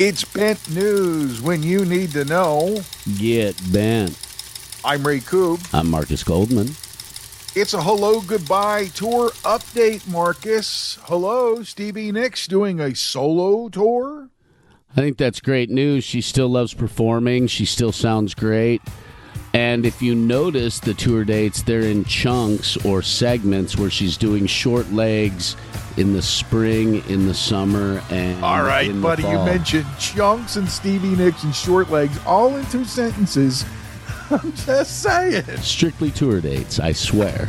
It's Bent News when you need to know. Get bent. I'm Ray Coob. I'm Marcus Goldman. It's a hello goodbye tour update, Marcus. Hello, Stevie Nicks doing a solo tour. I think that's great news. She still loves performing. She still sounds great. And if you notice the tour dates, they're in chunks or segments where she's doing short legs in the spring, in the summer, and All right, buddy, you mentioned chunks and Stevie Nicks and short legs all in two sentences. I'm just saying. strictly tour dates. I swear.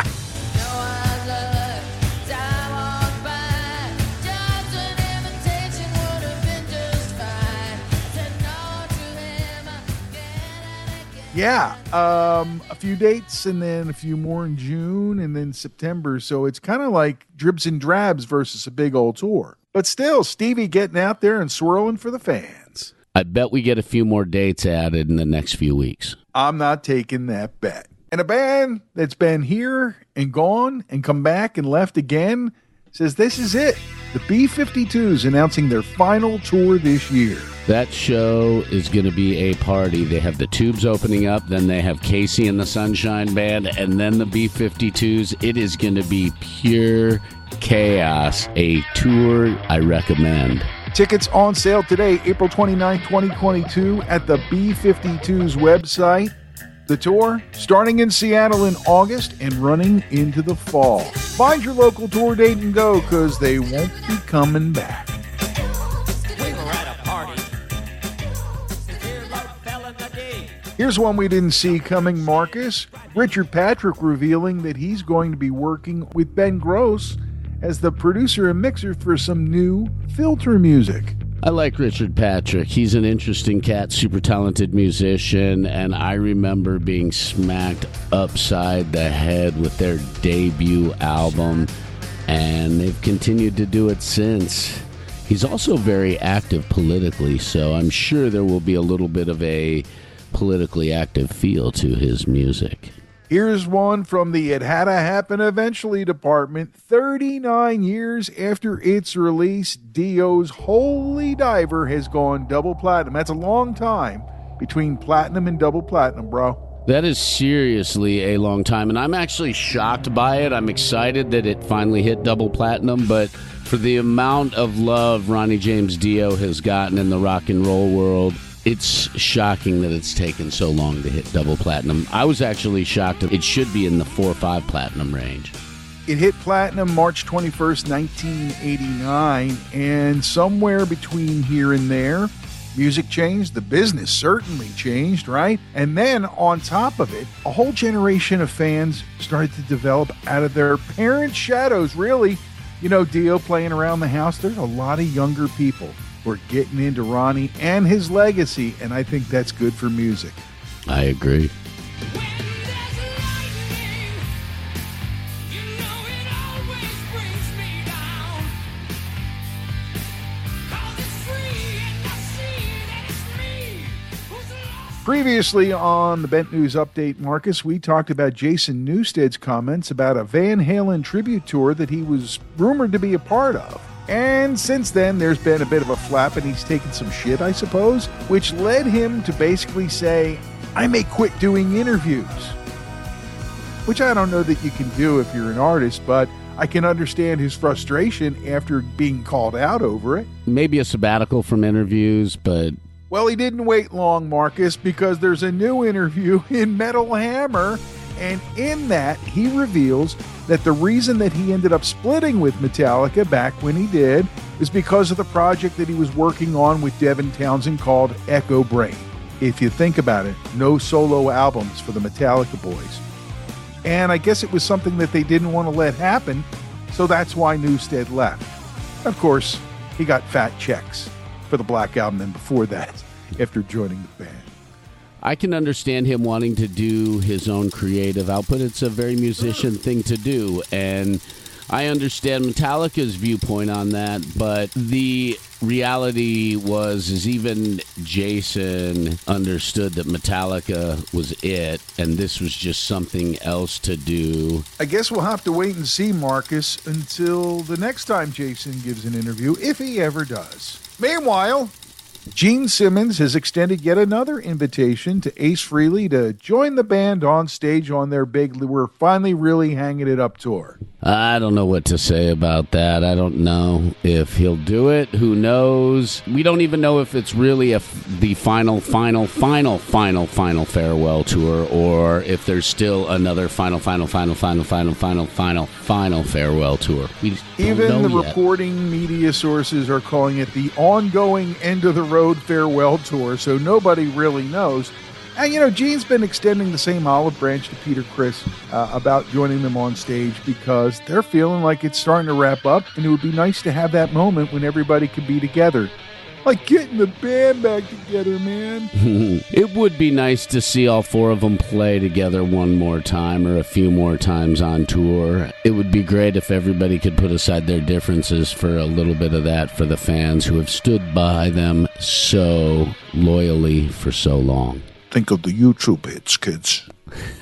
Yeah, um, a few dates and then a few more in June and then September. So it's kind of like dribs and drabs versus a big old tour. But still, Stevie getting out there and swirling for the fans. I bet we get a few more dates added in the next few weeks. I'm not taking that bet. And a band that's been here and gone and come back and left again says this is it. The B 52s announcing their final tour this year. That show is going to be a party. They have the tubes opening up, then they have KC and the Sunshine Band, and then the B 52s. It is going to be pure chaos. A tour I recommend. Tickets on sale today, April 29, 2022, at the B 52's website. The tour starting in Seattle in August and running into the fall. Find your local tour date and go because they won't be coming back. Here's one we didn't see coming, Marcus. Richard Patrick revealing that he's going to be working with Ben Grosse as the producer and mixer for some new filter music. I like Richard Patrick. He's an interesting cat, super talented musician, and I remember being smacked upside the head with their debut album, and they've continued to do it since. He's also very active politically, so I'm sure there will be a little bit of a politically active feel to his music. Here's one from the It Had to Happen Eventually department. 39 years after its release, Dio's Holy Diver has gone double platinum. That's a long time between platinum and double platinum, bro. That is seriously a long time, and I'm actually shocked by it. I'm excited that it finally hit double platinum, but for the amount of love Ronnie James Dio has gotten in the rock and roll world, it's shocking that it's taken so long to hit double platinum. I was actually shocked it should be in the four or five platinum range. It hit platinum March 21st, 1989, and somewhere between here and there, music changed, the business certainly changed, right? And then on top of it, a whole generation of fans started to develop out of their parents' shadows, really. You know, Dio playing around the house, there's a lot of younger people who are getting into Ronnie and his legacy, and I think that's good for music. I agree. Previously on the Bent News Update, Marcus, we talked about Jason Newsted's comments about a Van Halen tribute tour that he was rumored to be a part of. And since then, there's been a bit of a flap, and he's taken some shit, I suppose, which led him to basically say, I may quit doing interviews. Which I don't know that you can do if you're an artist, but I can understand his frustration after being called out over it. Maybe a sabbatical from interviews, but Well, he didn't wait long, Marcus, because there's a new interview in Metal Hammer, and in that, he reveals that the reason that he ended up splitting with Metallica back when he did is because of the project that he was working on with Devin Townsend called Echobrain. If you think about it, no solo albums for the Metallica boys. And I guess it was something that they didn't want to let happen, so that's why Newsted left. Of course, he got fat checks for the Black Album and before that, after joining the band. I can understand him wanting to do his own creative output. It's a very musician thing to do. And I understand Metallica's viewpoint on that, but the reality was is even Jason understood that Metallica was it and this was just something else to do. I guess we'll have to wait and see Marcus until the next time Jason gives an interview if he ever does. Meanwhile, Gene Simmons has extended yet another invitation to Ace Frehley to join the band on stage on their big We're Finally Really Hanging It Up tour. I don't know what to say about that. I don't know if he'll do it. Who knows? We don't even know if it's really a, the final, final, final, final, final farewell tour or if there's still another final, final, final, final, final, final, final, final farewell tour. We even the yet. reporting media sources are calling it the ongoing end of the road farewell tour, so nobody really knows. And you know, Gene's been extending the same olive branch to Peter Criss uh, about joining them on stage because they're feeling like it's starting to wrap up, and it would be nice to have that moment when everybody could be together. Like getting the band back together, man. it would be nice to see all four of them play together one more time or a few more times on tour. It would be great if everybody could put aside their differences for a little bit of that for the fans who have stood by them so loyally for so long. Think of the YouTube hits, kids.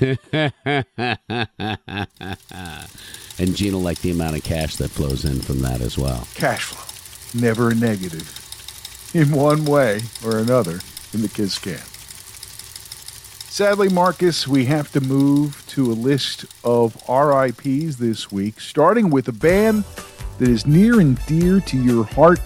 and will like the amount of cash that flows in from that as well. Cash flow, never a negative, in one way or another in the Kiss can. Sadly, Marcus, we have to move to a list of RIPs this week, starting with a band that is near and dear to your heart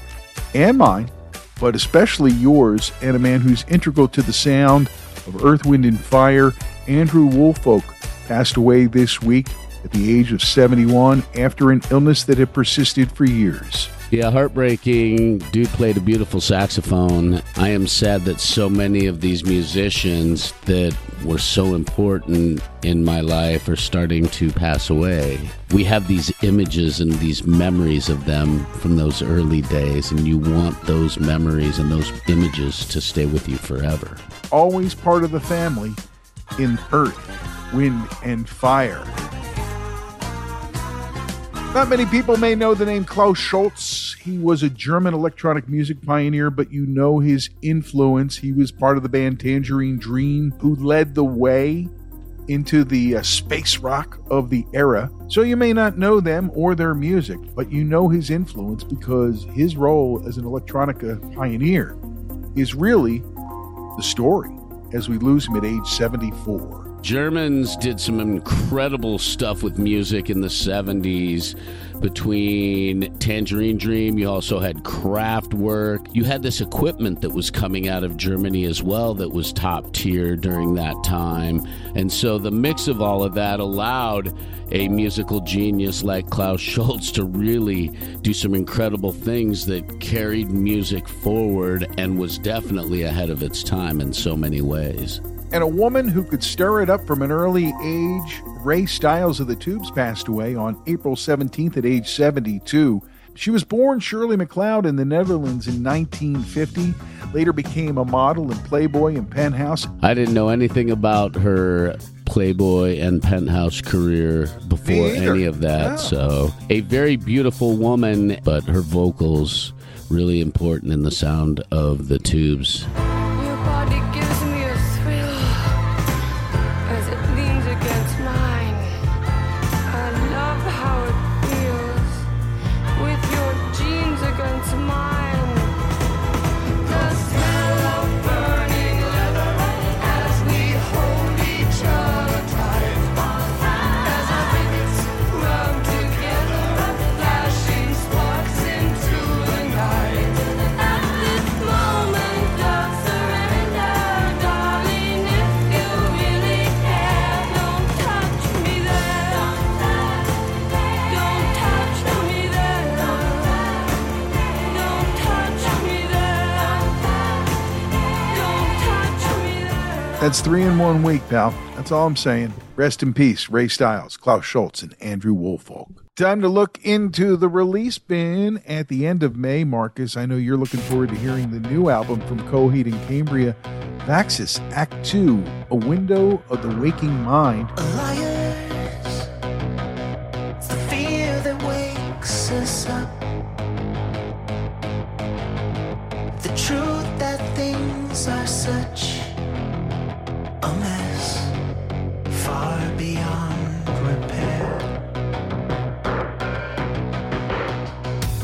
and mine, but especially yours, and a man who's integral to the sound of Earth, Wind, and Fire, Andrew Woolfolk, passed away this week at the age of 71 after an illness that had persisted for years. Yeah, heartbreaking. Dude played a beautiful saxophone. I am sad that so many of these musicians that were so important in my life are starting to pass away. We have these images and these memories of them from those early days, and you want those memories and those images to stay with you forever. Always part of the family in earth, wind, and fire. Not many people may know the name Klaus Schulze. He was a German electronic music pioneer, but you know his influence. He was part of the band Tangerine Dream, who led the way into the uh, space rock of the era. So you may not know them or their music, but you know his influence because his role as an electronica pioneer is really the story as we lose him at age 74. Germans did some incredible stuff with music in the 70s between Tangerine Dream. You also had Kraftwerk. You had this equipment that was coming out of Germany as well that was top tier during that time. And so the mix of all of that allowed a musical genius like Klaus Schulze to really do some incredible things that carried music forward and was definitely ahead of its time in so many ways. And a woman who could stir it up from an early age, Re Styles of the Tubes passed away on April 17th at age 72. She was born Shirley MacLeod in the Netherlands in 1950, later became a model in Playboy and Penthouse. I didn't know anything about her Playboy and Penthouse career before any of that. So, a very beautiful woman, but her vocals really important in the sound of the tubes. That's three in one week, pal. That's all I'm saying. Rest in peace, Re Styles, Klaus Schulze, and Andrew Woolfolk. Time to look into the release bin at the end of May, Marcus. I know you're looking forward to hearing the new album from Coheed and Cambria, Vaxis Act 2, A Window of the Waking Mind.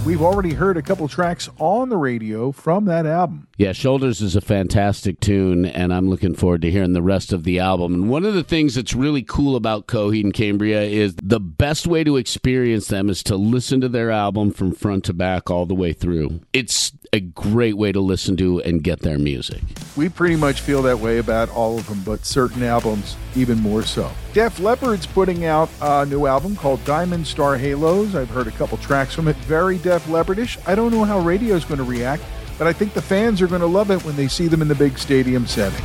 We've already heard a couple tracks on the radio from that album. Yeah, Shoulders is a fantastic tune, and I'm looking forward to hearing the rest of the album. And one of the things that's really cool about Coheed and Cambria is the best way to experience them is to listen to their album from front to back all the way through. It's a great way to listen to and get their music. We pretty much feel that way about all of them, but certain albums even more so. Def Leppard's putting out a new album called Diamond Star Halos. I've heard a couple tracks from it. Very Def Leppardish. I don't know how radio's going to react, but I think the fans are going to love it when they see them in the big stadium setting.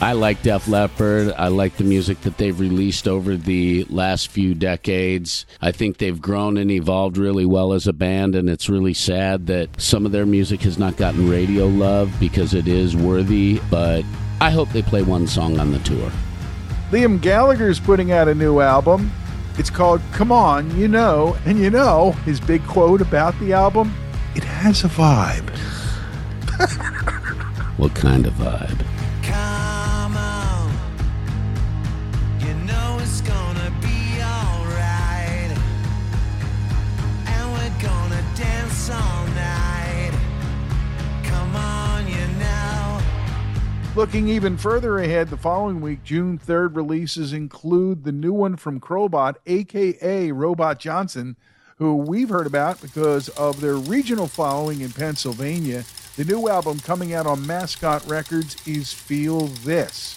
I like Def Leppard. I like the music that they've released over the last few decades. I think they've grown and evolved really well as a band, and it's really sad that some of their music has not gotten radio love because it is worthy, but I hope they play one song on the tour. Liam Gallagher's putting out a new album. It's called Come On, You Know. And you know, his big quote about the album, it has a vibe. What kind of vibe? Looking even further ahead, the following week, June 3rd releases include the new one from Crobot, aka Robot Johnson, who we've heard about because of their regional following in Pennsylvania. The new album coming out on Mascot Records is Feel This.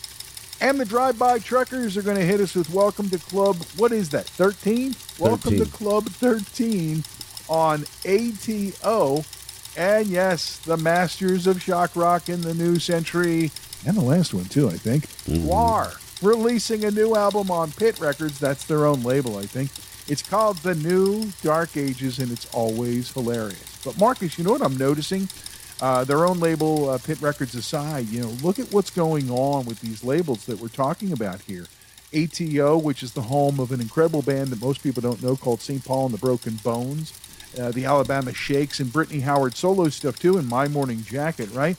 And the Drive By Truckers are going to hit us with Welcome to Club, what is that, 13? Welcome to Club 13 on ATO. And yes, the Masters of Shock Rock in the new century, and the last one too, I think. GWAR releasing a new album on Pit Records. That's their own label, I think. It's called The New Dark Ages, and it's always hilarious. But Marcus, you know what I'm noticing? Uh, their own label, uh, Pit Records aside, you know, look at what's going on with these labels that we're talking about here. ATO, which is the home of an incredible band that most people don't know called St. Paul and the Broken Bones. Uh, the Alabama Shakes and Brittany Howard solo stuff too, and My Morning Jacket, right?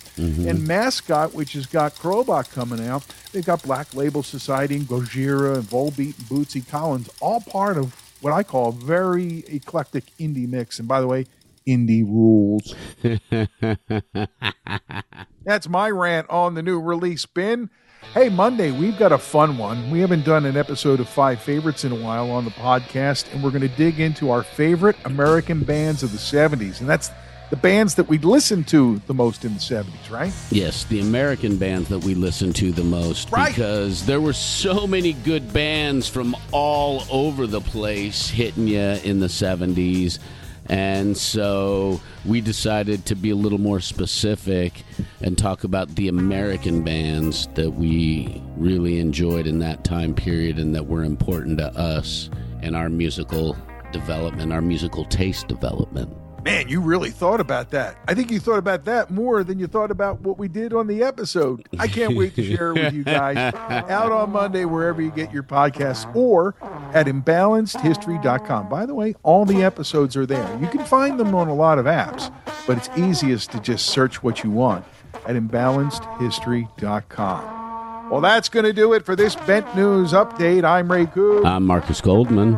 And Mascot, which has got Crobot coming out. They've got Black Label Society and Gojira and Volbeat and Bootsy Collins, all part of what I call a very eclectic indie mix. And by the way, indie rules. That's my rant on the new release bin. Hey, Monday, we've got a fun one. We haven't done an episode of Five Favorites in a while on the podcast, and we're going to dig into our favorite American bands of the 70s. And that's the bands that we listened to the most in the 70s, right? Yes, the American bands that we listened to the most Right. because there were so many good bands from all over the place hitting you in the 70s. And so we decided to be a little more specific and talk about the American bands that we really enjoyed in that time period and that were important to us in our musical development, our musical taste development. Man, you really thought about that. I think you thought about that more than you thought about what we did on the episode. I can't wait to share it with you guys out on Monday, wherever you get your podcasts, or at imbalancedhistory.com. By the way, all the episodes are there. You can find them on a lot of apps, but it's easiest to just search what you want at imbalancedhistory.com. Well, that's going to do it for this Bent News update. I'm Ray Koo. I'm Marcus Goldman.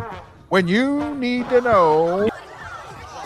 When you need to know,